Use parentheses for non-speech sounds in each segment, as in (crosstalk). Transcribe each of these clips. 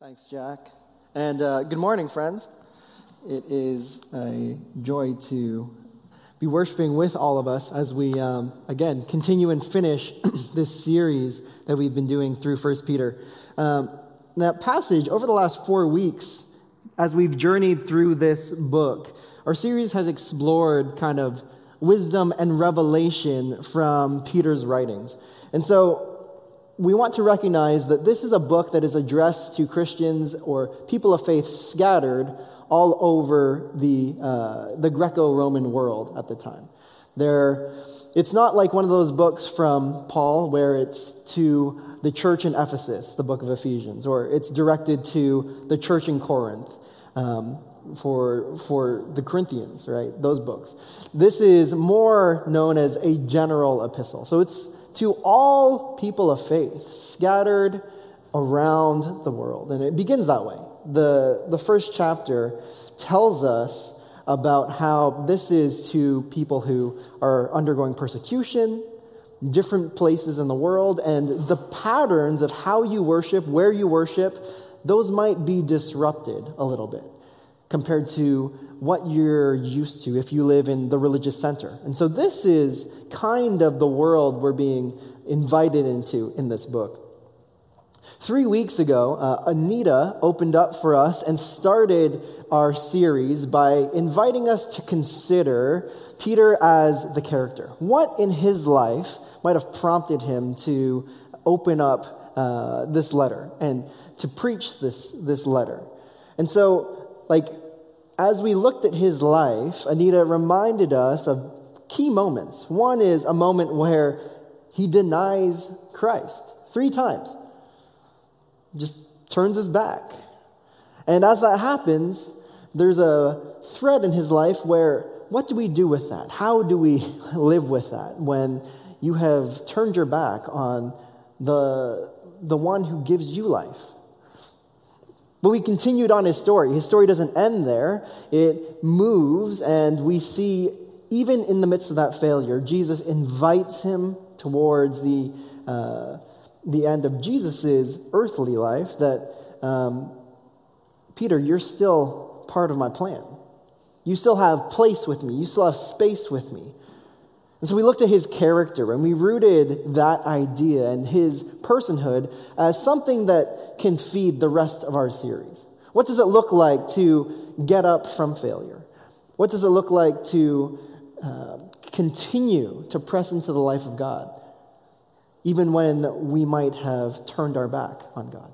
Thanks, Jack. And uh, good morning, friends. It is a joy to be worshiping with all of us as we, um, again, continue and finish (clears throat) this series that we've been doing through 1 Peter. Um, that passage, over the last four weeks, as we've journeyed through this book, our series has explored kind of wisdom and revelation from Peter's writings. And so we want to recognize that this is a book that is addressed to Christians or people of faith scattered all over the, uh, the Greco Roman world at the time. There, it's not like one of those books from Paul where it's to the church in Ephesus, the book of Ephesians, or it's directed to the church in Corinth. Um, for, for the Corinthians, right? Those books. This is more known as a general epistle. So it's to all people of faith scattered around the world. And it begins that way. The, the first chapter tells us about how this is to people who are undergoing persecution, different places in the world, and the patterns of how you worship, where you worship, those might be disrupted a little bit compared to what you're used to if you live in the religious center. And so this is kind of the world we're being invited into in this book. Three weeks ago, uh, Anita opened up for us and started our series by inviting us to consider Peter as the character. What in his life might have prompted him to open up uh, this letter and to preach this, this letter? And so, like, as we looked at his life, Anita reminded us of key moments. One is a moment where he denies Christ three times, just turns his back. And as that happens, there's a thread in his life where what do we do with that? How do we (laughs) live with that when you have turned your back on the, the one who gives you life? But we continued on his story. His story doesn't end there, it moves, and we see, even in the midst of that failure, Jesus invites him towards the, uh, the end of Jesus' earthly life that, um, Peter, you're still part of my plan. You still have place with me, you still have space with me. And so we looked at his character and we rooted that idea and his personhood as something that can feed the rest of our series. What does it look like to get up from failure? What does it look like to uh, continue to press into the life of God, even when we might have turned our back on God?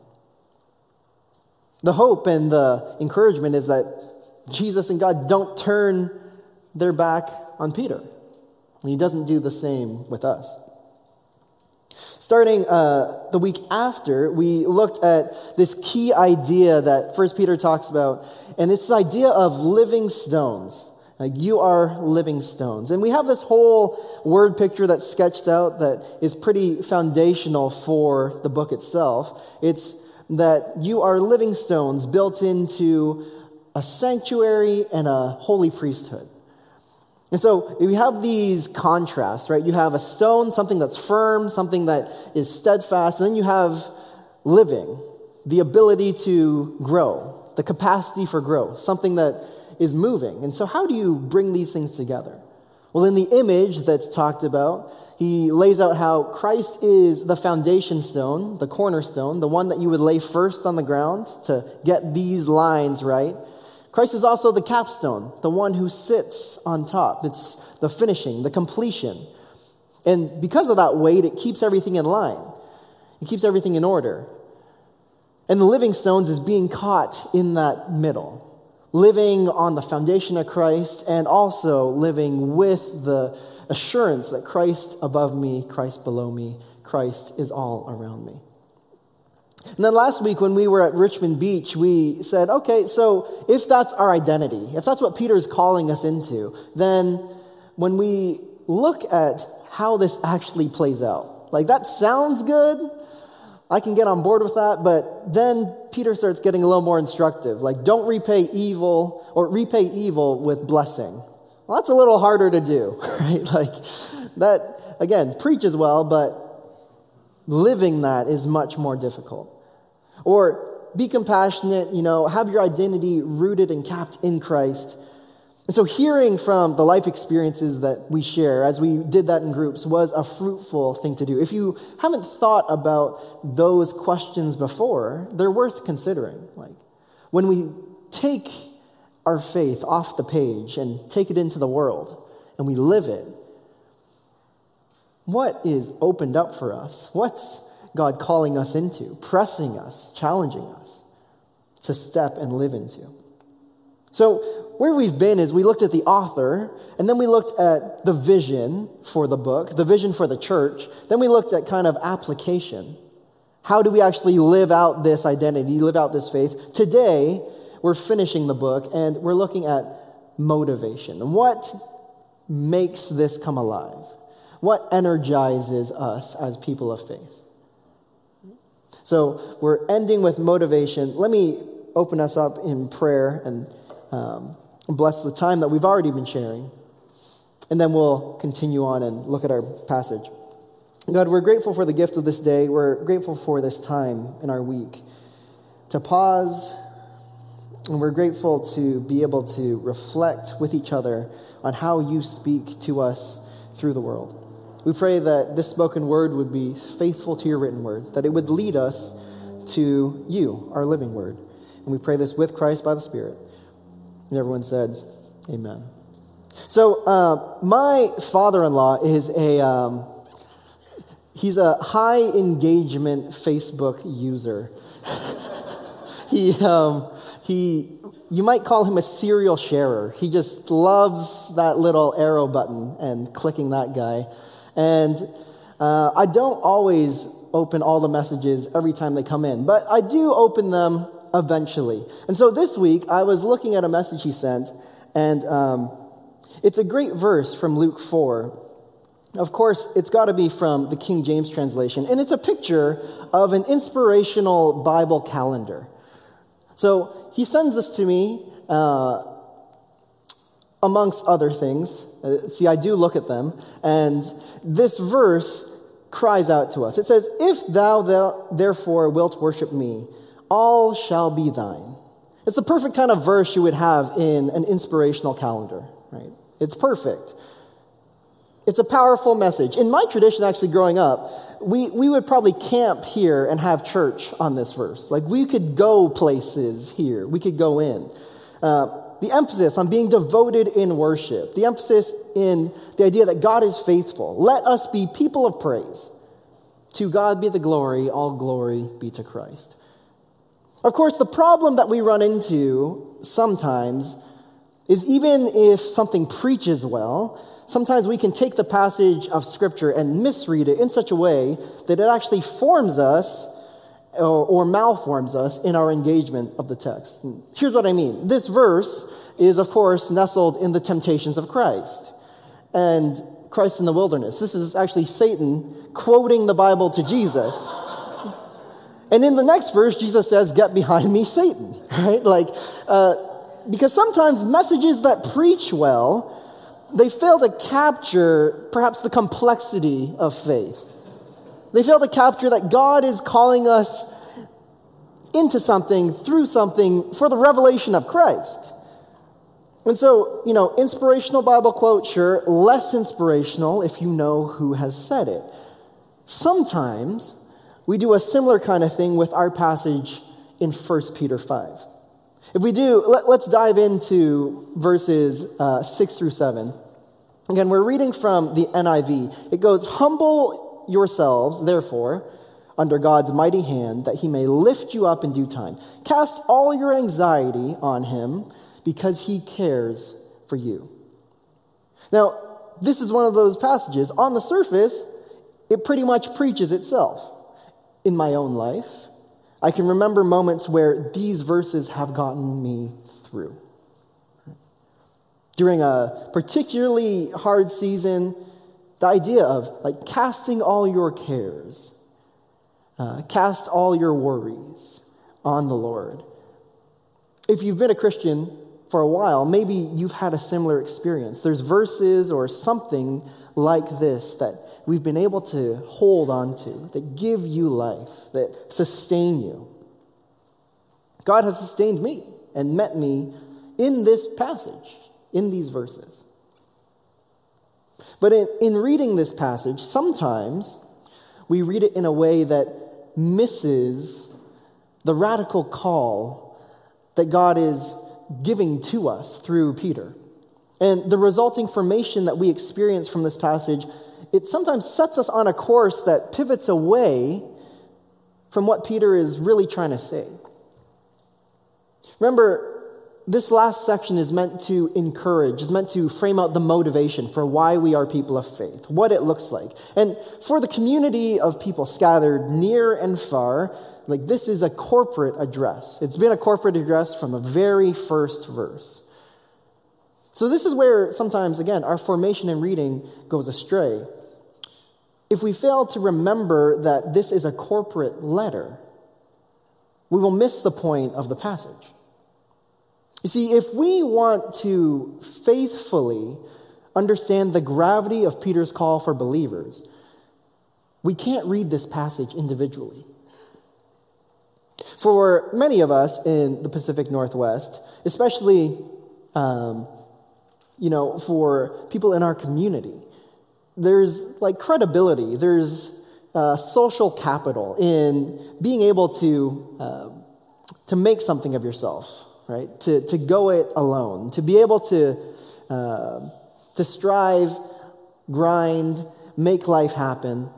The hope and the encouragement is that Jesus and God don't turn their back on Peter. And he doesn't do the same with us. Starting uh, the week after, we looked at this key idea that First Peter talks about, and it's the idea of living stones. Like you are living stones. And we have this whole word picture that's sketched out that is pretty foundational for the book itself. It's that you are living stones built into a sanctuary and a holy priesthood. And so we have these contrasts, right? You have a stone, something that's firm, something that is steadfast, and then you have living, the ability to grow, the capacity for growth, something that is moving. And so, how do you bring these things together? Well, in the image that's talked about, he lays out how Christ is the foundation stone, the cornerstone, the one that you would lay first on the ground to get these lines right. Christ is also the capstone, the one who sits on top. It's the finishing, the completion. And because of that weight, it keeps everything in line, it keeps everything in order. And the living stones is being caught in that middle, living on the foundation of Christ and also living with the assurance that Christ above me, Christ below me, Christ is all around me. And then last week, when we were at Richmond Beach, we said, okay, so if that's our identity, if that's what Peter's calling us into, then when we look at how this actually plays out, like that sounds good. I can get on board with that, but then Peter starts getting a little more instructive. Like, don't repay evil or repay evil with blessing. Well, that's a little harder to do, (laughs) right? Like, that, again, preaches well, but living that is much more difficult. Or be compassionate, you know, have your identity rooted and capped in Christ. And so, hearing from the life experiences that we share as we did that in groups was a fruitful thing to do. If you haven't thought about those questions before, they're worth considering. Like, when we take our faith off the page and take it into the world and we live it, what is opened up for us? What's God calling us into, pressing us, challenging us to step and live into? So, where we've been is we looked at the author, and then we looked at the vision for the book, the vision for the church. Then we looked at kind of application. How do we actually live out this identity, live out this faith? Today, we're finishing the book, and we're looking at motivation. What makes this come alive? What energizes us as people of faith? So we're ending with motivation. Let me open us up in prayer and um, bless the time that we've already been sharing. And then we'll continue on and look at our passage. God, we're grateful for the gift of this day. We're grateful for this time in our week to pause, and we're grateful to be able to reflect with each other on how you speak to us through the world. We pray that this spoken word would be faithful to your written word, that it would lead us to you, our living word. And we pray this with Christ by the Spirit. And everyone said, Amen. So, uh, my father in law is a. Um, he's a high engagement Facebook user. (laughs) he, um, he, you might call him a serial sharer. He just loves that little arrow button and clicking that guy. And uh, I don't always open all the messages every time they come in, but I do open them eventually. And so this week, I was looking at a message he sent, and um, it's a great verse from Luke 4. Of course, it's got to be from the King James translation, and it's a picture of an inspirational Bible calendar. So he sends this to me. Uh, amongst other things. Uh, see, I do look at them, and this verse cries out to us. It says, If thou therefore wilt worship me, all shall be thine. It's the perfect kind of verse you would have in an inspirational calendar, right? It's perfect. It's a powerful message. In my tradition, actually, growing up, we, we would probably camp here and have church on this verse. Like, we could go places here, we could go in. Uh, the emphasis on being devoted in worship, the emphasis in the idea that God is faithful. Let us be people of praise. To God be the glory, all glory be to Christ. Of course, the problem that we run into sometimes is even if something preaches well, sometimes we can take the passage of Scripture and misread it in such a way that it actually forms us or, or malforms us in our engagement of the text. Here's what I mean. This verse is, of course, nestled in the temptations of Christ and Christ in the wilderness. This is actually Satan quoting the Bible to Jesus. and in the next verse, Jesus says, Get behind me, Satan, (laughs) right? Like, uh, because sometimes messages that preach well, they fail to capture perhaps the complexity of faith. They fail to capture that God is calling us into something, through something, for the revelation of Christ. And so, you know, inspirational Bible quote, sure, less inspirational if you know who has said it. Sometimes we do a similar kind of thing with our passage in 1 Peter 5. If we do, let, us dive into verses uh, 6 through 7. Again, we're reading from the NIV. It goes, Humble yourselves, therefore, under God's mighty hand, that he may lift you up in due time. Cast all your anxiety on him because he cares for you. Now, this is one of those passages. On the surface, it pretty much preaches itself. In my own life, I can remember moments where these verses have gotten me through. During a particularly hard season, the idea of like casting all your cares, uh, cast all your worries on the Lord. If you've been a Christian for a while, maybe you've had a similar experience. There's verses or something like this that we've been able to hold on to, that give you life, that sustain you. God has sustained me and met me in this passage, in these verses. But in, in reading this passage, sometimes we read it in a way that misses the radical call that God is giving to us through Peter. And the resulting formation that we experience from this passage, it sometimes sets us on a course that pivots away from what Peter is really trying to say. Remember, this last section is meant to encourage, is meant to frame out the motivation for why we are people of faith, what it looks like. And for the community of people scattered near and far, like this is a corporate address. It's been a corporate address from the very first verse. So this is where sometimes, again, our formation in reading goes astray. If we fail to remember that this is a corporate letter, we will miss the point of the passage. You see, if we want to faithfully understand the gravity of Peter's call for believers, we can't read this passage individually. For many of us in the Pacific Northwest, especially, um, you know, for people in our community, there's like credibility, there's uh, social capital in being able to, uh, to make something of yourself right? To, to go it alone, to be able to, uh, to strive, grind, make life happen.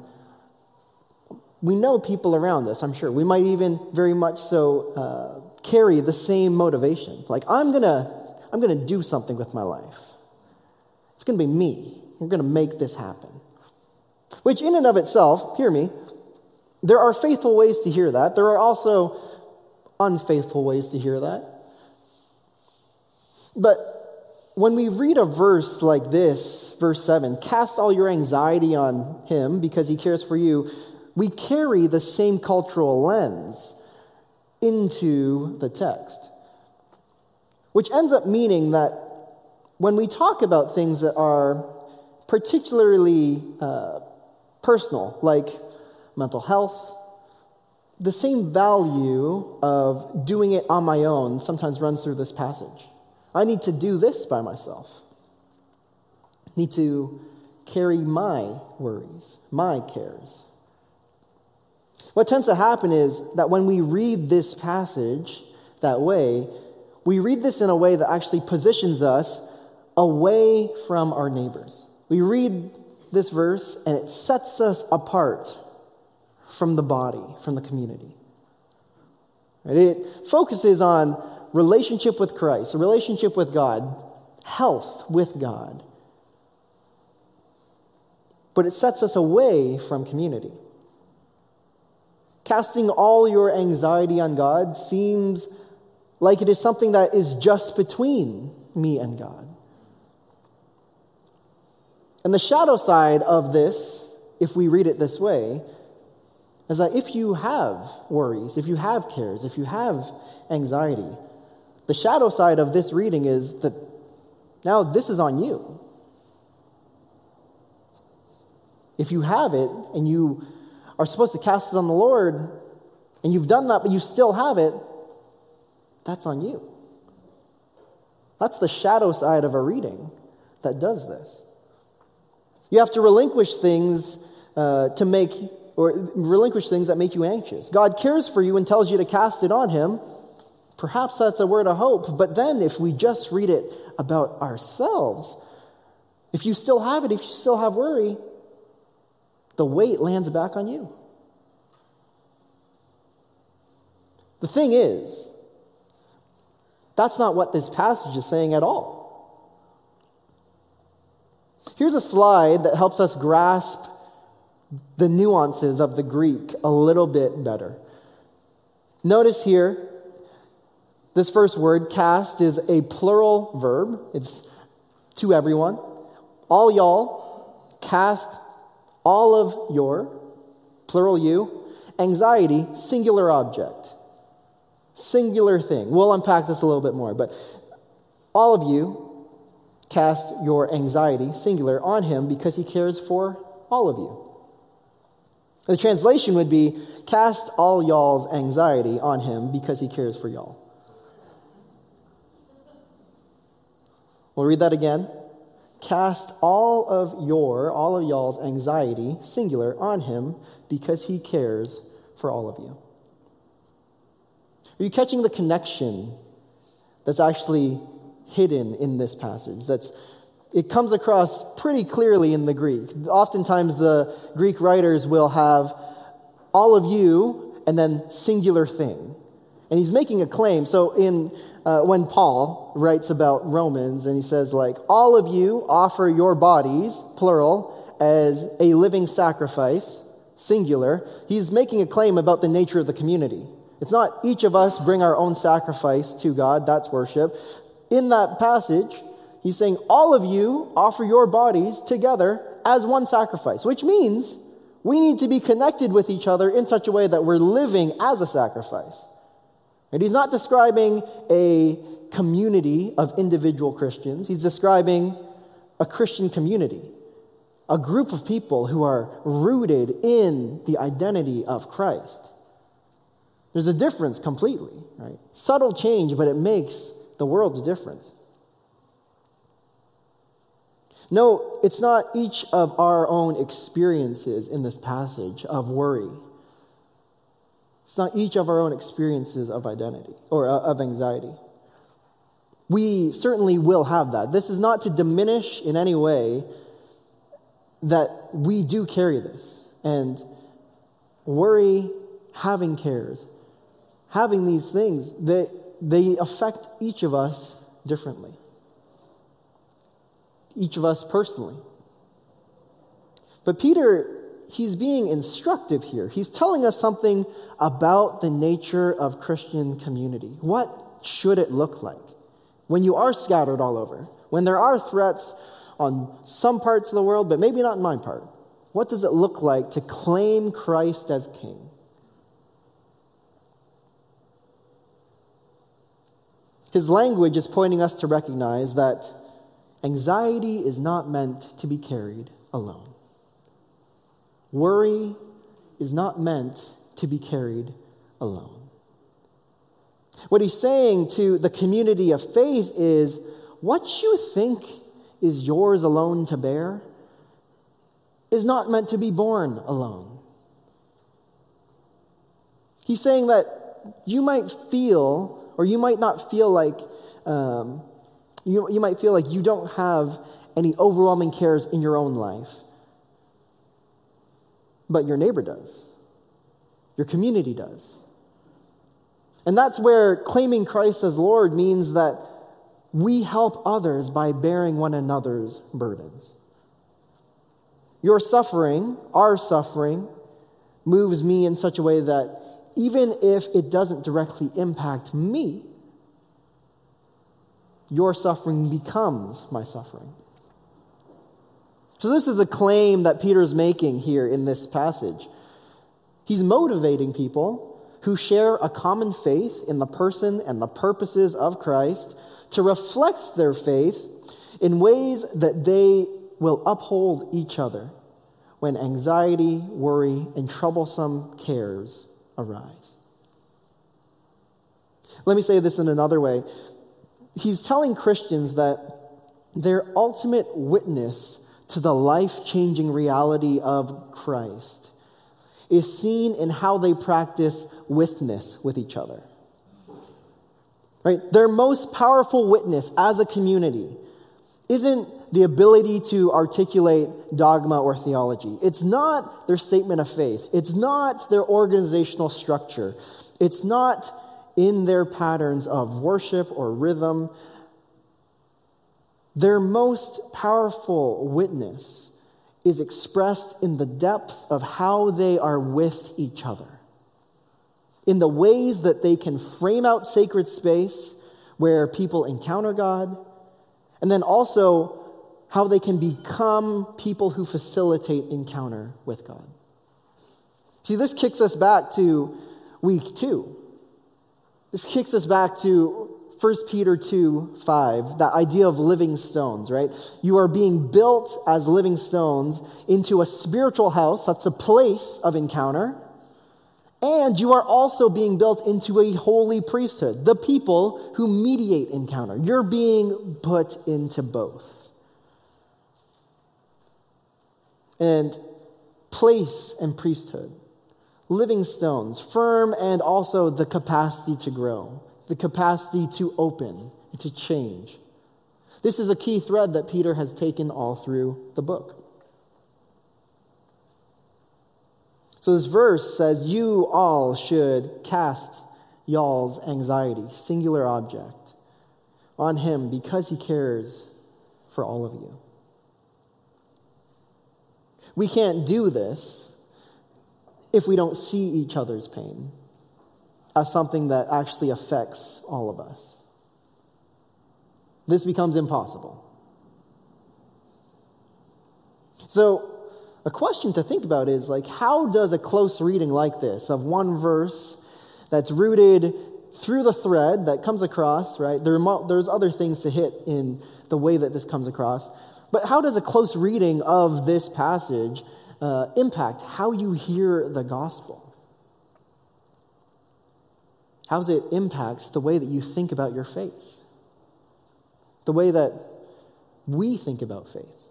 We know people around us, I'm sure. We might even very much so uh, carry the same motivation. Like, I'm going to I'm going to do something with my life. It's going to be me. We're going to make this happen. Which, in and of itself, hear me, there are faithful ways to hear that. There are also unfaithful ways to hear that. But when we read a verse like this, verse 7, cast all your anxiety on him because he cares for you, we carry the same cultural lens into the text. Which ends up meaning that when we talk about things that are particularly uh, personal, like mental health, the same value of doing it on my own sometimes runs through this passage. I need to do this by myself. I need to carry my worries, my cares. What tends to happen is that when we read this passage that way, we read this in a way that actually positions us away from our neighbors. We read this verse and it sets us apart from the body, from the community. It focuses on relationship with Christ, a relationship with God, health with God. But it sets us away from community. Casting all your anxiety on God seems like it is something that is just between me and God. And the shadow side of this, if we read it this way, is that if you have worries, if you have cares, if you have anxiety, the shadow side of this reading is that now this is on you. If you have it and you are supposed to cast it on the Lord and you've done that but you still have it, that's on you. That's the shadow side of a reading that does this. You have to relinquish things uh, to make, or relinquish things that make you anxious. God cares for you and tells you to cast it on Him. Perhaps that's a word of hope, but then if we just read it about ourselves, if you still have it, if you still have worry, the weight lands back on you. The thing is, that's not what this passage is saying at all. Here's a slide that helps us grasp the nuances of the Greek a little bit better. Notice here this first word, cast, is a plural verb. It's to everyone. All y'all, cast all of your, plural you, anxiety, singular object. Singular thing. We'll unpack this a little bit more, but all of you cast your anxiety, singular, on him because he cares for all of you. The translation would be cast all y'all's anxiety on him because he cares for y'all. We'll read that again. Cast all of your, all of y'all's anxiety, singular, on him because he cares for all of you. Are you catching the connection that's actually hidden in this passage? That's it comes across pretty clearly in the Greek. Oftentimes, the Greek writers will have all of you and then singular thing. And he's making a claim. So, in uh, when Paul writes about Romans and he says, like, all of you offer your bodies, plural, as a living sacrifice, singular, he's making a claim about the nature of the community. It's not each of us bring our own sacrifice to God, that's worship. In that passage, he's saying all of you offer your bodies together as one sacrifice, which means we need to be connected with each other in such a way that we're living as a sacrifice. And he's not describing a community of individual Christians, he's describing a Christian community, a group of people who are rooted in the identity of Christ. There's a difference completely, right? Subtle change, but it makes the world a difference. No, it's not each of our own experiences in this passage of worry. It's not each of our own experiences of identity or uh, of anxiety. We certainly will have that. This is not to diminish in any way that we do carry this. And worry, having cares, having these things, they, they affect each of us differently. Each of us personally. But Peter, he's being instructive here. He's telling us something about the nature of Christian community. What should it look like when you are scattered all over? When there are threats on some parts of the world, but maybe not in my part? What does it look like to claim Christ as king? His language is pointing us to recognize that anxiety is not meant to be carried alone. Worry is not meant to be carried alone. What he's saying to the community of faith is what you think is yours alone to bear is not meant to be borne alone. He's saying that you might feel or you might not feel like, um, you, you might feel like you don't have any overwhelming cares in your own life. But your neighbor does, your community does. And that's where claiming Christ as Lord means that we help others by bearing one another's burdens. Your suffering, our suffering, moves me in such a way that even if it doesn't directly impact me, your suffering becomes my suffering. So, this is a claim that Peter is making here in this passage. He's motivating people who share a common faith in the person and the purposes of Christ to reflect their faith in ways that they will uphold each other when anxiety, worry, and troublesome cares arise. Let me say this in another way. He's telling Christians that their ultimate witness to the life changing reality of Christ is seen in how they practice witness with each other. Right? Their most powerful witness as a community isn't the ability to articulate dogma or theology. It's not their statement of faith. It's not their organizational structure. It's not in their patterns of worship or rhythm. Their most powerful witness is expressed in the depth of how they are with each other, in the ways that they can frame out sacred space where people encounter God, and then also how they can become people who facilitate encounter with God. See, this kicks us back to week two. This kicks us back to 1 Peter 2 5, that idea of living stones, right? You are being built as living stones into a spiritual house. That's a place of encounter. And you are also being built into a holy priesthood, the people who mediate encounter. You're being put into both. And place and priesthood, living stones, firm and also the capacity to grow the capacity to open, to change. This is a key thread that Peter has taken all through the book. So this verse says, You all should cast y'all's anxiety, singular object, on him because he cares for all of you. We can't do this if we don't see each other's pain as something that actually affects all of us. This becomes impossible. So, a question to think about is like, how does a close reading like this of one verse that's rooted through the thread that comes across, right? There there's other things to hit in the way that this comes across. But how does a close reading of this passage uh, impact how you hear the gospel? How does it impact the way that you think about your faith? The way that we think about faith?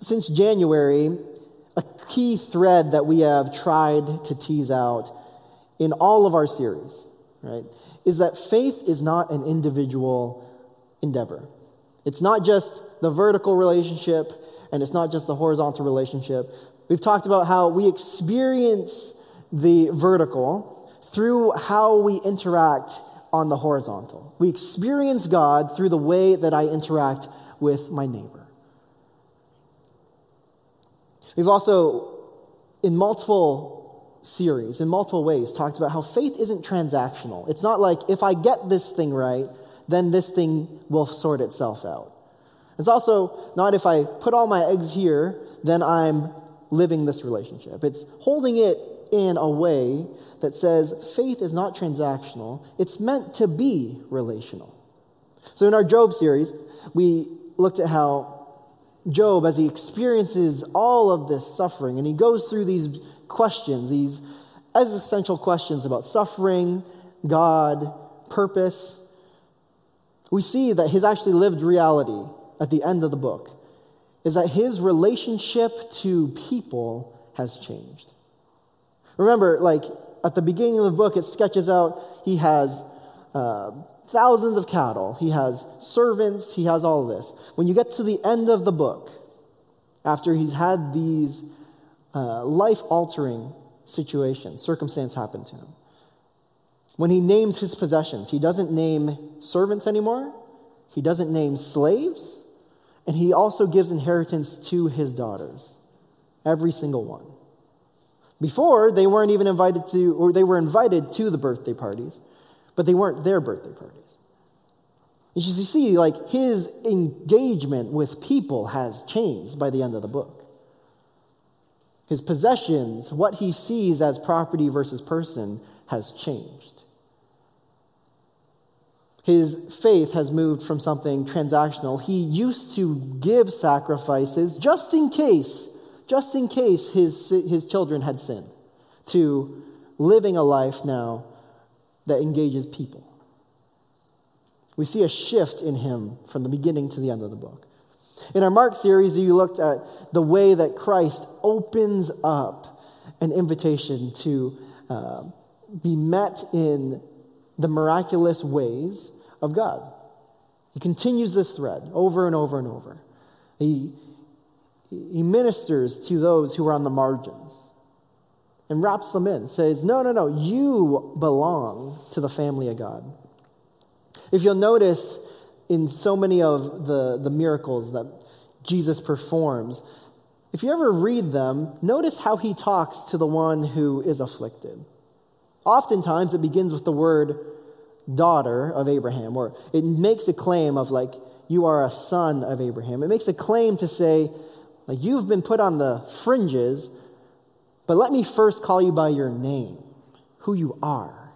Since January, a key thread that we have tried to tease out in all of our series, right, is that faith is not an individual endeavor. It's not just the vertical relationship and it's not just the horizontal relationship. We've talked about how we experience the vertical through how we interact on the horizontal. We experience God through the way that I interact with my neighbor. We've also, in multiple series, in multiple ways, talked about how faith isn't transactional. It's not like if I get this thing right, then this thing will sort itself out. It's also not if I put all my eggs here, then I'm living this relationship. It's holding it in a way that says faith is not transactional, it's meant to be relational. So in our Job series, we looked at how Job, as he experiences all of this suffering, and he goes through these questions, these existential questions about suffering, God, purpose, we see that his actually lived reality at the end of the book is that his relationship to people has changed. Remember, like at the beginning of the book, it sketches out he has uh, thousands of cattle, he has servants, he has all of this. When you get to the end of the book, after he's had these uh, life altering situations, circumstance happen to him, when he names his possessions, he doesn't name servants anymore, he doesn't name slaves, and he also gives inheritance to his daughters, every single one. Before, they weren't even invited to, or they were invited to the birthday parties, but they weren't their birthday parties. You see, like, his engagement with people has changed by the end of the book. His possessions, what he sees as property versus person, has changed. His faith has moved from something transactional. He used to give sacrifices just in case just in case his, his children had sinned, to living a life now that engages people. We see a shift in him from the beginning to the end of the book. In our Mark series, you looked at the way that Christ opens up an invitation to uh, be met in the miraculous ways of God. He continues this thread over and over and over. He, he ministers to those who are on the margins and wraps them in, says, No, no, no, you belong to the family of God. If you'll notice in so many of the, the miracles that Jesus performs, if you ever read them, notice how he talks to the one who is afflicted. Oftentimes it begins with the word daughter of Abraham, or it makes a claim of like, you are a son of Abraham. It makes a claim to say, like you've been put on the fringes, but let me first call you by your name, who you are.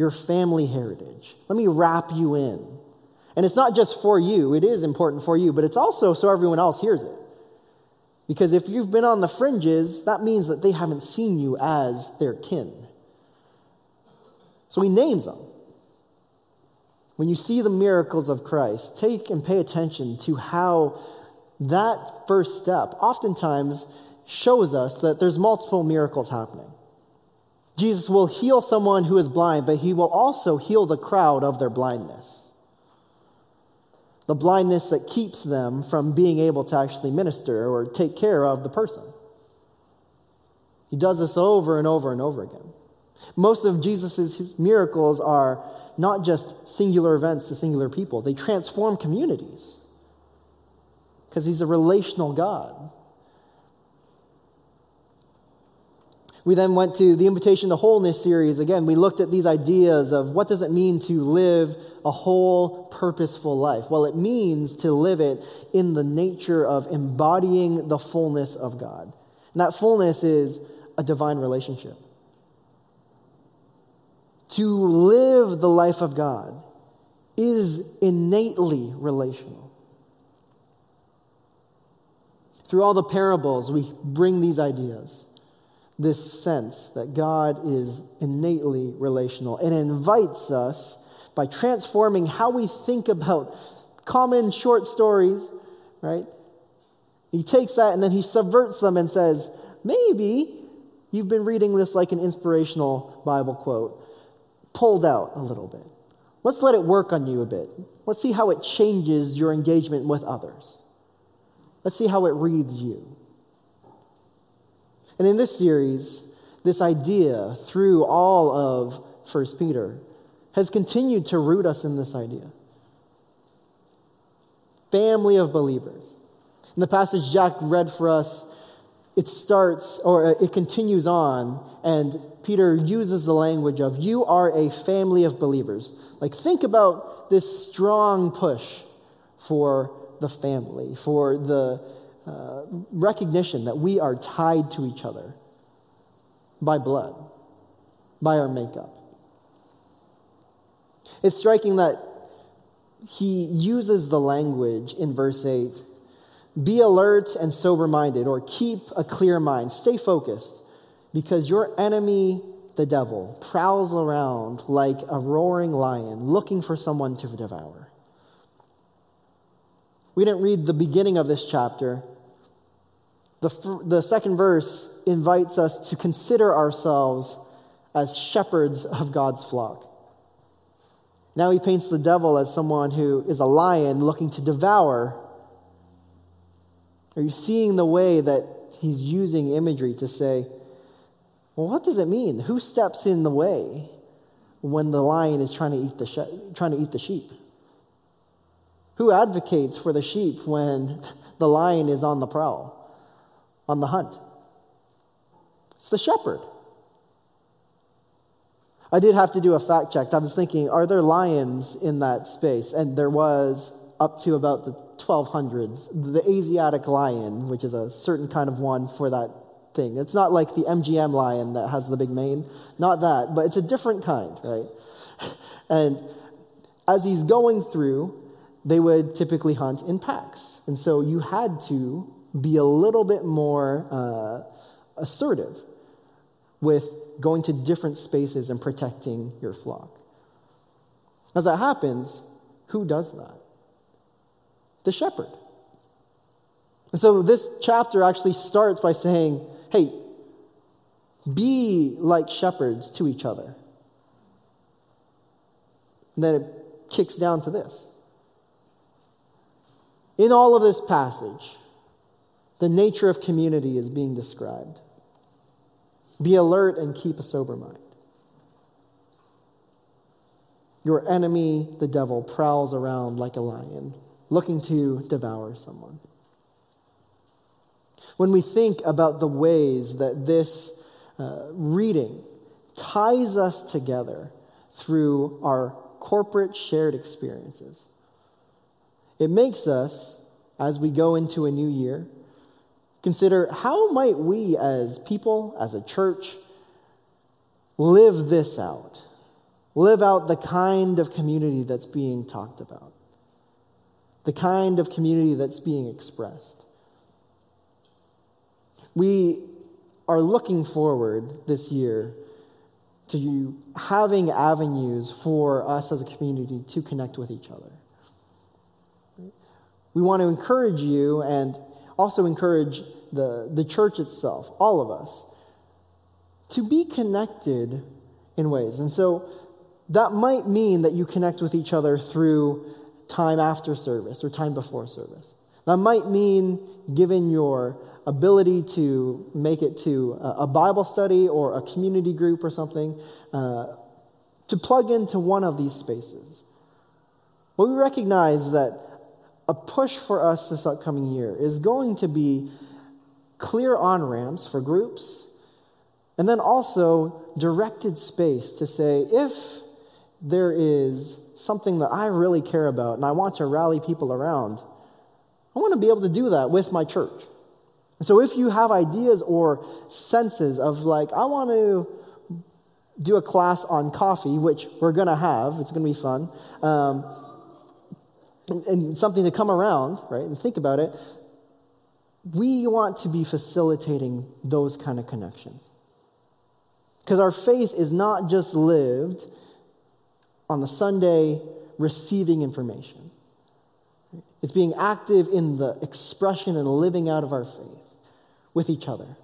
your family heritage. Let me wrap you in. And it's not just for you, it is important for you, but it's also so everyone else hears it. Because if you've been on the fringes, that means that they haven't seen you as their kin. So he names them. When you see the miracles of Christ, take and pay attention to how that first step oftentimes shows us that there's multiple miracles happening. Jesus will heal someone who is blind, but he will also heal the crowd of their blindness. The blindness that keeps them from being able to actually minister or take care of the person. He does this over and over and over again. Most of Jesus' miracles are not just singular events to singular people, they transform communities because he's a relational God. We then went to the Invitation to Wholeness series. Again, we looked at these ideas of what does it mean to live a whole, purposeful life? Well, it means to live it in the nature of embodying the fullness of God. And that fullness is a divine relationship. To live the life of God is innately relational. Through all the parables, we bring these ideas this sense that God is innately relational and invites us by transforming how we think about common short stories, right? He takes that and then he subverts them and says, maybe you've been reading this like an inspirational Bible quote, pulled out a little bit. Let's let it work on you a bit. Let's see how it changes your engagement with others. Let's see how it reads you. And in this series, this idea through all of 1 Peter has continued to root us in this idea. Family of believers. In the passage Jack read for us, it starts or uh, it continues on, and Peter uses the language of, You are a family of believers. Like, think about this strong push for the family, for the uh, recognition that we are tied to each other by blood, by our makeup. It's striking that he uses the language in verse 8 be alert and sober minded, or keep a clear mind, stay focused, because your enemy, the devil, prowls around like a roaring lion looking for someone to devour. We didn't read the beginning of this chapter, the, the second verse invites us to consider ourselves as shepherds of God's flock. Now he paints the devil as someone who is a lion looking to devour. Are you seeing the way that he's using imagery to say, well, what does it mean? Who steps in the way when the lion is trying to eat the, she- trying to eat the sheep? Who advocates for the sheep when the lion is on the prowl? on the hunt. It's the shepherd. I did have to do a fact check. I was thinking, are there lions in that space? And there was up to about the 1200s, the Asiatic lion, which is a certain kind of one for that thing. It's not like the MGM lion that has the big mane, not that, but it's a different kind, right? (laughs) And as he's going through, they would typically hunt in packs. And so you had to be a little bit more uh, assertive with going to different spaces and protecting your flock. As that happens, who does that? The shepherd. And so this chapter actually starts by saying, hey, be like shepherds to each other. And then it kicks down to this. In all of this passage, the nature of community is being described. Be alert and keep a sober mind. Your enemy, the devil, prowls around like a lion, looking to devour someone. When we think about the ways that this uh, reading ties us together through our corporate shared experiences, it makes us, as we go into a new year, Consider how might we as people, as a church, live this out? live out the kind of community that's being talked about, the kind of community that's being expressed. We are looking forward this year to having avenues for us as a community to connect with each other. We want to encourage you and also encourage the, the church itself, all of us, to be connected in ways. And so that might mean that you connect with each other through time after service or time before service. That might mean, given your ability to make it to a Bible study or a community group or something, uh, to plug into one of these spaces. But we recognize that a push for us this upcoming year is going to be clear on ramps for groups, and then also directed space to say, if there is something that I really care about and I want to rally people around, I want to be able to do that with my church. So if you have ideas or senses of like, I want to do a class on coffee, which we're going to have, it's going to be fun, um, and, and something to come around, right, and think about it, we want to be facilitating those kind of connections. Because our faith is not just lived on the Sunday receiving information. It's being active in the expression and living out of our faith with each other.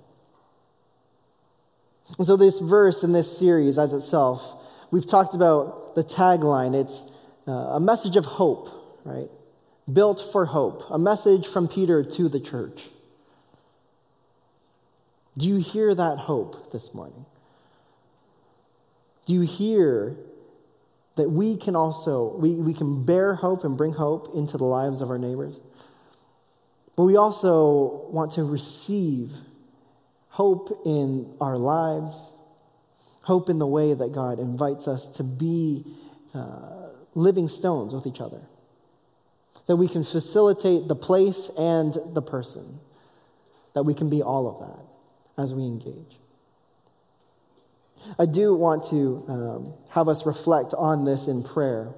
And so, this verse in this series, as itself, we've talked about the tagline. It's uh, a message of hope, right? Built for hope. A message from Peter to the church. Do you hear that hope this morning? Do you hear that we can also we, we can bear hope and bring hope into the lives of our neighbors? But we also want to receive hope in our lives, hope in the way that God invites us to be uh, living stones with each other. That we can facilitate the place and the person. That we can be all of that as we engage. I do want to um, have us reflect on this in prayer.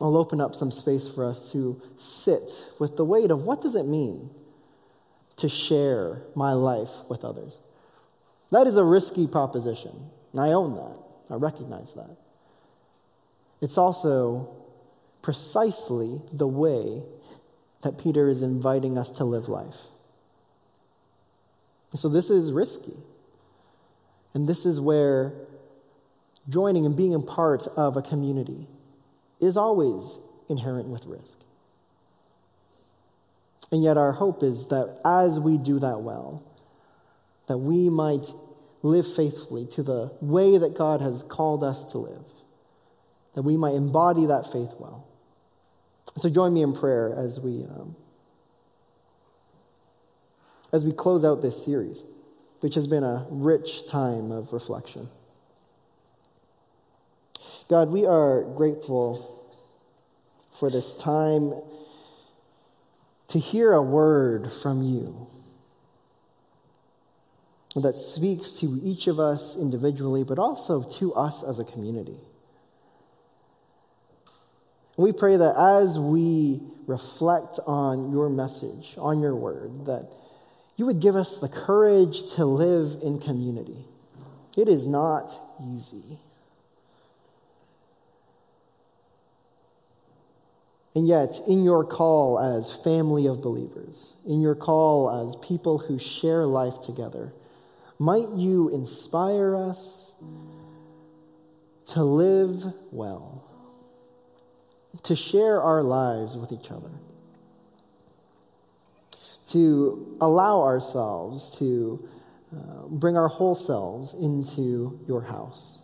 I'll open up some space for us to sit with the weight of what does it mean to share my life with others. That is a risky proposition, and I own that. I recognize that. It's also precisely the way that Peter is inviting us to live life. So this is risky. And this is where joining and being a part of a community is always inherent with risk. And yet, our hope is that as we do that well, that we might live faithfully to the way that God has called us to live, that we might embody that faith well. So, join me in prayer as we, um, as we close out this series, which has been a rich time of reflection. God, we are grateful for this time to hear a word from you that speaks to each of us individually, but also to us as a community. We pray that as we reflect on your message, on your word, that you would give us the courage to live in community. It is not easy. And yet, in your call as family of believers, in your call as people who share life together, might you inspire us to live well, to share our lives with each other, to allow ourselves to uh, bring our whole selves into your house.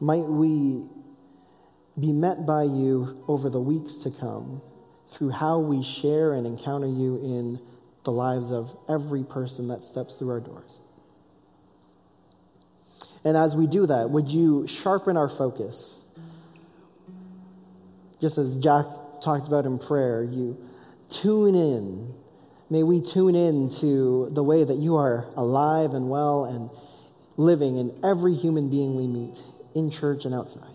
Might we be met by you over the weeks to come through how we share and encounter you in the lives of every person that steps through our doors. And as we do that, would you sharpen our focus? Just as Jack talked about in prayer, you tune in May we tune in to the way that you are alive and well and living in every human being we meet, in church and outside.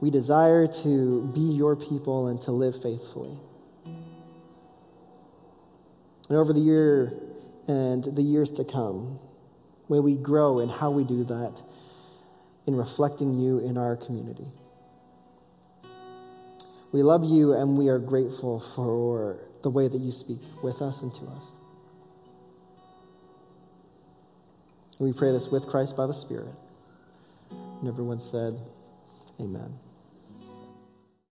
We desire to be your people and to live faithfully. And over the year and the years to come, may we grow in how we do that in reflecting you in our community. We love you and we are grateful for the way that you speak with us and to us. We pray this with Christ by the Spirit. And everyone said, Amen.